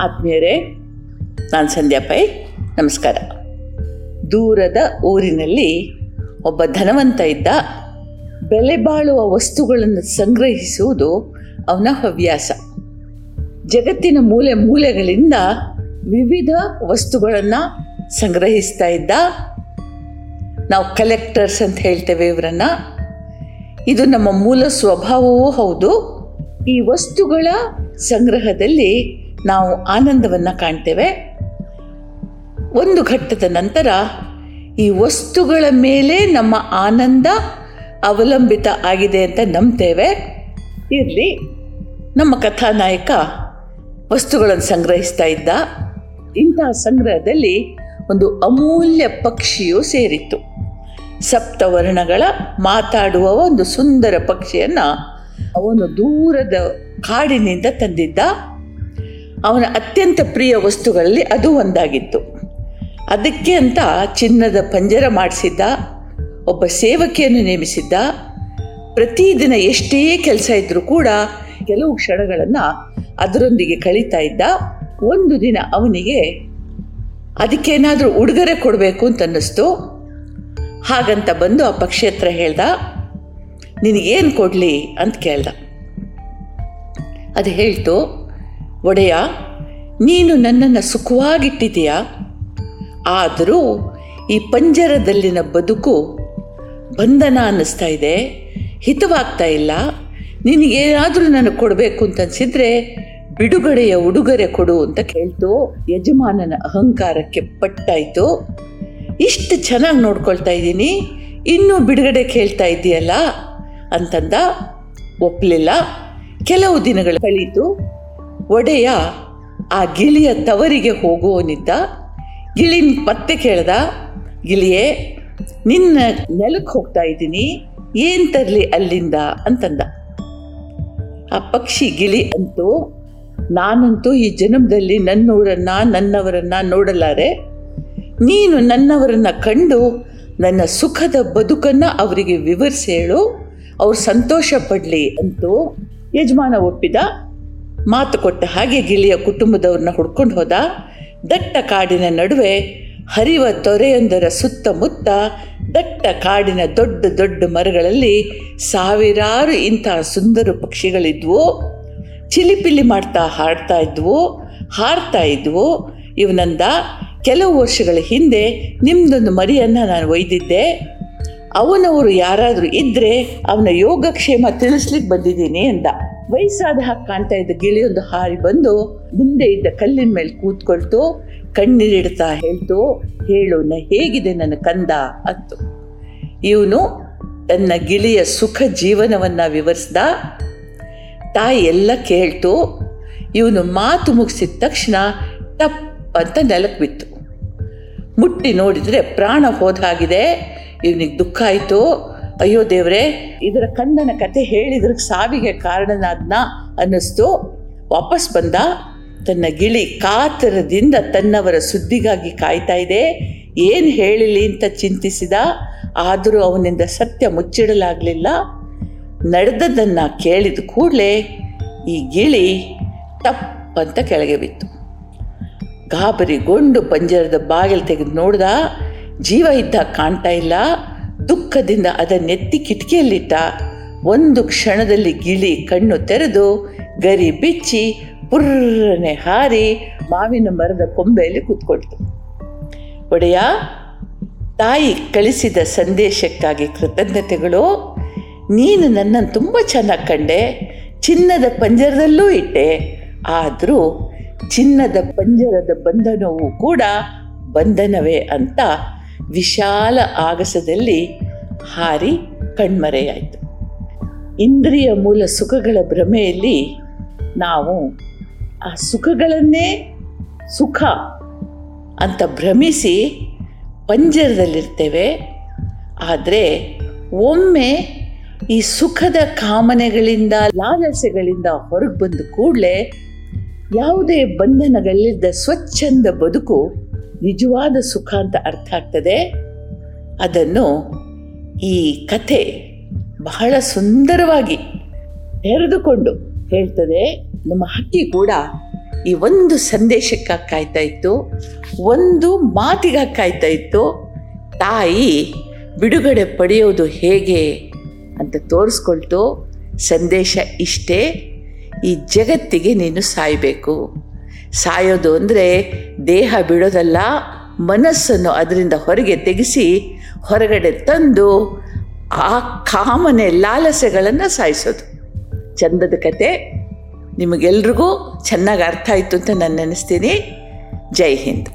ಆತ್ಮೀಯರೇ, ನಾನು ಸಂಧ್ಯಾ ಪೈ, ನಮಸ್ಕಾರ. ದೂರದ ಊರಿನಲ್ಲಿ ಒಬ್ಬ ಧನವಂತ ಇದ್ದ ಬೆಲೆ ಬಾಳುವ ವಸ್ತುಗಳನ್ನು ಸಂಗ್ರಹಿಸುವುದು ಅವನ ಹವ್ಯಾಸ. ಜಗತ್ತಿನ ಮೂಲೆ ಮೂಲೆಗಳಿಂದ ವಿವಿಧ ವಸ್ತುಗಳನ್ನು ಸಂಗ್ರಹಿಸ್ತಾ ಇದ್ದ ನಾವು ಕಲೆಕ್ಟರ್ಸ್ ಅಂತ ಹೇಳ್ತೇವೆ ಇವರನ್ನು. ಇದು ನಮ್ಮ ಮೂಲ ಸ್ವಭಾವವೂ ಹೌದು. ಈ ವಸ್ತುಗಳ ಸಂಗ್ರಹದಲ್ಲಿ ನಾವು ಆನಂದವನ್ನು ಕಾಣ್ತೇವೆ. ಒಂದು ಘಟ್ಟದ ನಂತರ ಈ ವಸ್ತುಗಳ ಮೇಲೆ ನಮ್ಮ ಆನಂದ ಅವಲಂಬಿತ ಆಗಿದೆ ಅಂತ ನಂಬ್ತೇವೆ. ಇರಲಿ, ನಮ್ಮ ಕಥಾನಾಯಕ ವಸ್ತುಗಳನ್ನು ಸಂಗ್ರಹಿಸ್ತಾ ಇದ್ದ. ಇಂತಹ ಸಂಗ್ರಹದಲ್ಲಿ ಒಂದು ಅಮೂಲ್ಯ ಪಕ್ಷಿಯು ಸೇರಿತ್ತು. ಸಪ್ತವರ್ಣಗಳ ಮಾತಾಡುವ ಒಂದು ಸುಂದರ ಪಕ್ಷಿಯನ್ನು ಅವನು ದೂರದ ಕಾಡಿನಿಂದ ತಂದಿದ್ದ. ಅವನ ಅತ್ಯಂತ ಪ್ರಿಯ ವಸ್ತುಗಳಲ್ಲಿ ಅದು ಒಂದಾಗಿತ್ತು. ಅದಕ್ಕೆ ಅಂತ ಚಿನ್ನದ ಪಂಜರ ಮಾಡಿಸಿದ್ದ, ಒಬ್ಬ ಸೇವಕಿಯನ್ನು ನೇಮಿಸಿದ್ದ, ಪ್ರತಿದಿನ ಎಷ್ಟೇ ಕೆಲಸ ಇದ್ದರೂ ಕೂಡ ಕೆಲವು ಕ್ಷಣಗಳನ್ನು ಅದರೊಂದಿಗೆ ಕಳೀತಾ ಇದ್ದ, ಒಂದು ದಿನ ಅವನಿಗೆ ಅದಕ್ಕೇನಾದರೂ ಉಡುಗೊರೆ ಕೊಡಬೇಕು ಅಂತ ಅನ್ನಿಸ್ತು. ಹಾಗಂತ ಬಂದು ಆ ಪಕ್ಷಿ ಹತ್ರ ಹೇಳ್ದ, ನಿನಗೇನು ಕೊಡಲಿ? ಅಂತ ಕೇಳ್ದ. ಅದು ಹೇಳ್ತು ಒಡೆಯ, ನೀನು ನನ್ನನ್ನು ಸುಖವಾಗಿಟ್ಟಿದೆಯಾ ಆದರೂ ಈ ಪಂಜರದಲ್ಲಿನ ಬದುಕು ಬಂಧನ ಅನ್ನಿಸ್ತಾ ಇದೆ. ಹಿತವಾಗ್ತಾ ಇಲ್ಲ. ನಿನಗೇನಾದರೂ ನನಗೆ ಕೊಡಬೇಕು ಅಂತ ಅನಿಸಿದ್ರೆ ಬಿಡುಗಡೆಯ ಉಡುಗೊರೆ ಕೊಡು ಅಂತ ಕೇಳ್ತು. ಯಜಮಾನನ ಅಹಂಕಾರಕ್ಕೆ ಪಟ್ಟಾಯಿತು. ಇಷ್ಟು ಚೆನ್ನಾಗಿ ನೋಡ್ಕೊಳ್ತಾ ಇದ್ದೀನಿ. ಇನ್ನೂ ಬಿಡುಗಡೆ ಕೇಳ್ತಾ ಇದ್ದೀಯಲ್ಲ ಅಂತಂದ ಒಪ್ಪಲಿಲ್ಲ ಕೆಲವು ದಿನಗಳು ಕಳೀತು. ಒಡೆಯ, ಆ ಗಿಳಿಯ ತವರಿಗೆ ಹೋಗುವವನಿದ್ದ ಗಿಳಿನ ಪತ್ತೆ ಕೇಳ್ದ, ಗಿಳಿಯೇ, ನಿನ್ನ ನೆಲಕ್ಕೆ ಹೋಗ್ತಾ ಇದ್ದೀನಿ, ಏನು ತರಲಿ ಅಲ್ಲಿಂದ? ಅಂತಂದ. ಆ ಪಕ್ಷಿ ಗಿಳಿ ಅಂತೂ, ನಾನಂತೂ ಈ ಜನ್ಮದಲ್ಲಿ ನನ್ನವರನ್ನ ನನ್ನವರನ್ನು ನೋಡಲಾರೆ. ನೀನು ನನ್ನವರನ್ನು ಕಂಡು ನನ್ನ ಸುಖದ ಬದುಕನ್ನು ಅವರಿಗೆ ವಿವರಿಸಿ ಹೇಳು ಅವ್ರು ಸಂತೋಷ ಪಡಲಿ ಅಂತೂ ಯಜಮಾನ ಒಪ್ಪಿದ. ಮಾತು ಕೊಟ್ಟ ಹಾಗೆ ಗಿಳಿಯ ಕುಟುಂಬದವ್ರನ್ನ ಹುಡ್ಕೊಂಡು ಹೋದ. ದಟ್ಟ ಕಾಡಿನ ನಡುವೆ ಹರಿವ ತೊರೆಯೊಂದರ ಸುತ್ತಮುತ್ತ ದಟ್ಟ ಕಾಡಿನ ದೊಡ್ಡ ದೊಡ್ಡ ಮರಗಳಲ್ಲಿ ಸಾವಿರಾರು ಇಂತಹ ಸುಂದರ ಪಕ್ಷಿಗಳಿದ್ವು. ಚಿಲಿಪಿಲಿ ಮಾಡ್ತಾ ಹಾಡ್ತಾ ಇದ್ವು, ಹಾರ್ತಾ ಇದ್ವು. ಇವನಂದ ಕೆಲವು ವರ್ಷಗಳ ಹಿಂದೆ ನಿಮ್ಮದೊಂದು ಮರಿಯನ್ನು ನಾನು ಒಯ್ದಿದ್ದೆ. ಅವನವರು ಯಾರಾದರೂ ಇದ್ದರೆ ಅವನ ಯೋಗಕ್ಷೇಮ ತಿಳಿಸ್ಲಿಕ್ಕೆ ಬಂದಿದ್ದೀನಿ ಅಂದ. ವಯಸ್ಸಾದ ಹಾಗೆ ಕಾಣ್ತಾ ಇದ್ದ ಗಿಳಿಯೊಂದು ಹಾರಿ ಬಂದು ಮುಂದೆ ಇದ್ದ ಕಲ್ಲಿನ ಮೇಲೆ ಕೂತ್ಕೊಳ್ತು ಕಣ್ಣೀರಿಡ್ತಾ ಹೇಳ್ತು ಹೇಳೋಣ ಹೇಗಿದೆ ನನ್ನ ಕಂದ? ಅಂತು. ಇವನು ತನ್ನ ಗಿಳಿಯ ಸುಖ ಜೀವನವನ್ನು ವಿವರಿಸ್ದ, ತಾಯಿ ಎಲ್ಲ ಕೇಳ್ತು, ಇವನು ಮಾತು ಮುಗಿಸಿದ ತಕ್ಷಣ ಟಪ್ ಅಂತ ನೆಲಕ್ಕೆ ಬಿತ್ತು. ಮುಟ್ಟಿ ನೋಡಿದರೆ ಪ್ರಾಣ ಹೋದ ಹಾಗಿದೆ ಇವನಿಗೆ ದುಃಖ ಆಯಿತು. ಅಯ್ಯೋ ದೇವ್ರೆ, ಇದರ ಕಂದನ ಕತೆ ಹೇಳಿದ್ರ ಸಾವಿಗೆ ಕಾರಣನಾದ್ನ ಅನ್ನಿಸ್ತು. ವಾಪಸ್ ಬಂದ, ತನ್ನ ಗಿಳಿ ಕಾತರದಿಂದ ತನ್ನವರ ಸುದ್ದಿಗಾಗಿ ಕಾಯ್ತಾ ಇದೆ. ಏನು ಹೇಳಿಲಿ ಅಂತ ಚಿಂತಿಸಿದ, ಆದರೂ ಅವನಿಂದ ಸತ್ಯ ಮುಚ್ಚಿಡಲಾಗಲಿಲ್ಲ. ನಡೆದದ್ದನ್ನು ಕೇಳಿದ ಕೂಡಲೇ ಈ ಗಿಳಿ ಟಪ್ ಅಂತ ಕೆಳಗೆ ಬಿತ್ತು. ಗಾಬರಿಗೊಂಡು ಪಂಜರದ ಬಾಗಿಲು ತೆಗೆದು ನೋಡ್ದ, ಜೀವ ಇದ್ದ ಕಾಣ್ತಾ ಇಲ್ಲ. ದುಃಖದಿಂದ ಅದನ್ನೆತ್ತಿ ಕಿಟಕಿಯಲ್ಲಿಟ್ಟ ಒಂದು ಕ್ಷಣದಲ್ಲಿ ಗಿಳಿ ಕಣ್ಣು ತೆರೆದು ಗರಿ ಬಿಚ್ಚಿ ಪುರ್ರನೆ ಹಾರಿ ಮಾವಿನ ಮರದ ಕೊಂಬೆಯಲ್ಲಿ ಕೂತ್ಕೊಳ್ತು. ಒಡೆಯ, ತಾಯಿ ಕಳಿಸಿದ ಸಂದೇಶಕ್ಕಾಗಿ ಕೃತಜ್ಞತೆಗಳು. ನೀನು ನನ್ನನ್ನು ತುಂಬ ಚೆನ್ನಾಗಿ ಕಂಡೆ. ಚಿನ್ನದ ಪಂಜರದಲ್ಲೂ ಇಟ್ಟೆ. ಆದರೂ ಚಿನ್ನದ ಪಂಜರದ ಬಂಧನವೂ ಕೂಡ ಬಂಧನವೇ ಅಂತ ವಿಶಾಲ ಆಗಸದಲ್ಲಿ ಹಾರಿ ಕಣ್ಮರೆಯಾಯಿತು. ಇಂದ್ರಿಯ ಮೂಲ ಸುಖಗಳ ಭ್ರಮೆಯಲ್ಲಿ ನಾವು ಆ ಸುಖಗಳನ್ನೇ ಸುಖ ಅಂತ ಭ್ರಮಿಸಿ ಪಂಜರದಲ್ಲಿರ್ತೇವೆ. ಆದರೆ ಒಮ್ಮೆ ಈ ಸುಖದ ಕಾಮನೆಗಳಿಂದ, ಲಾಲಸೆಗಳಿಂದ ಹೊರಗೆ ಬಂದ ಕೂಡಲೇ ಯಾವುದೇ ಬಂಧನಗಳಿಲ್ಲದ ಸ್ವಚ್ಛಂದ ಬದುಕು ನಿಜವಾದ ಸುಖ ಅಂತ ಅರ್ಥ ಆಗ್ತದೆ. ಅದನ್ನು ಈ ಕಥೆ ಬಹಳ ಸುಂದರವಾಗಿ ತೆರೆದುಕೊಂಡು ಹೇಳ್ತದೆ. ನಮ್ಮ ಹಕ್ಕಿ ಕೂಡ ಈ ಒಂದು ಸಂದೇಶಕ್ಕಾಗಿ ಕಾಯ್ತಾ ಇತ್ತು, ಒಂದು ಮಾತಿಗಾಗಿ ಕಾಯ್ತಾ ಇತ್ತು, ತಾಯಿ ಬಿಡುಗಡೆ ಪಡೆಯೋದು ಹೇಗೆ ಅಂತ ತೋರಿಸ್ಕೊಳ್ತು. ಸಂದೇಶ ಇಷ್ಟೇ, ಈ ಜಗತ್ತಿಗೆ ನೀನು ಸಾಯಬೇಕು. ಸಾಯೋದು ಅಂದರೆ ದೇಹ ಬಿಡೋದಲ್ಲ, ಮನಸ್ಸನ್ನು ಅದರಿಂದ ಹೊರಗೆ ತೆಗೆಸಿ ಹೊರಗಡೆ ತಂದು ಆ ಕಾಮನೆ ಲಾಲಸೆಗಳನ್ನು ಸಾಯಿಸೋದು. ಚಂದದ ಕತೆ. ನಿಮಗೆಲ್ರಿಗೂ ಚೆನ್ನಾಗಿ ಅರ್ಥ ಆಯಿತು ಅಂತ ನಾನು ನೆನೆಸ್ತೀನಿ. ಜೈ ಹಿಂದ್.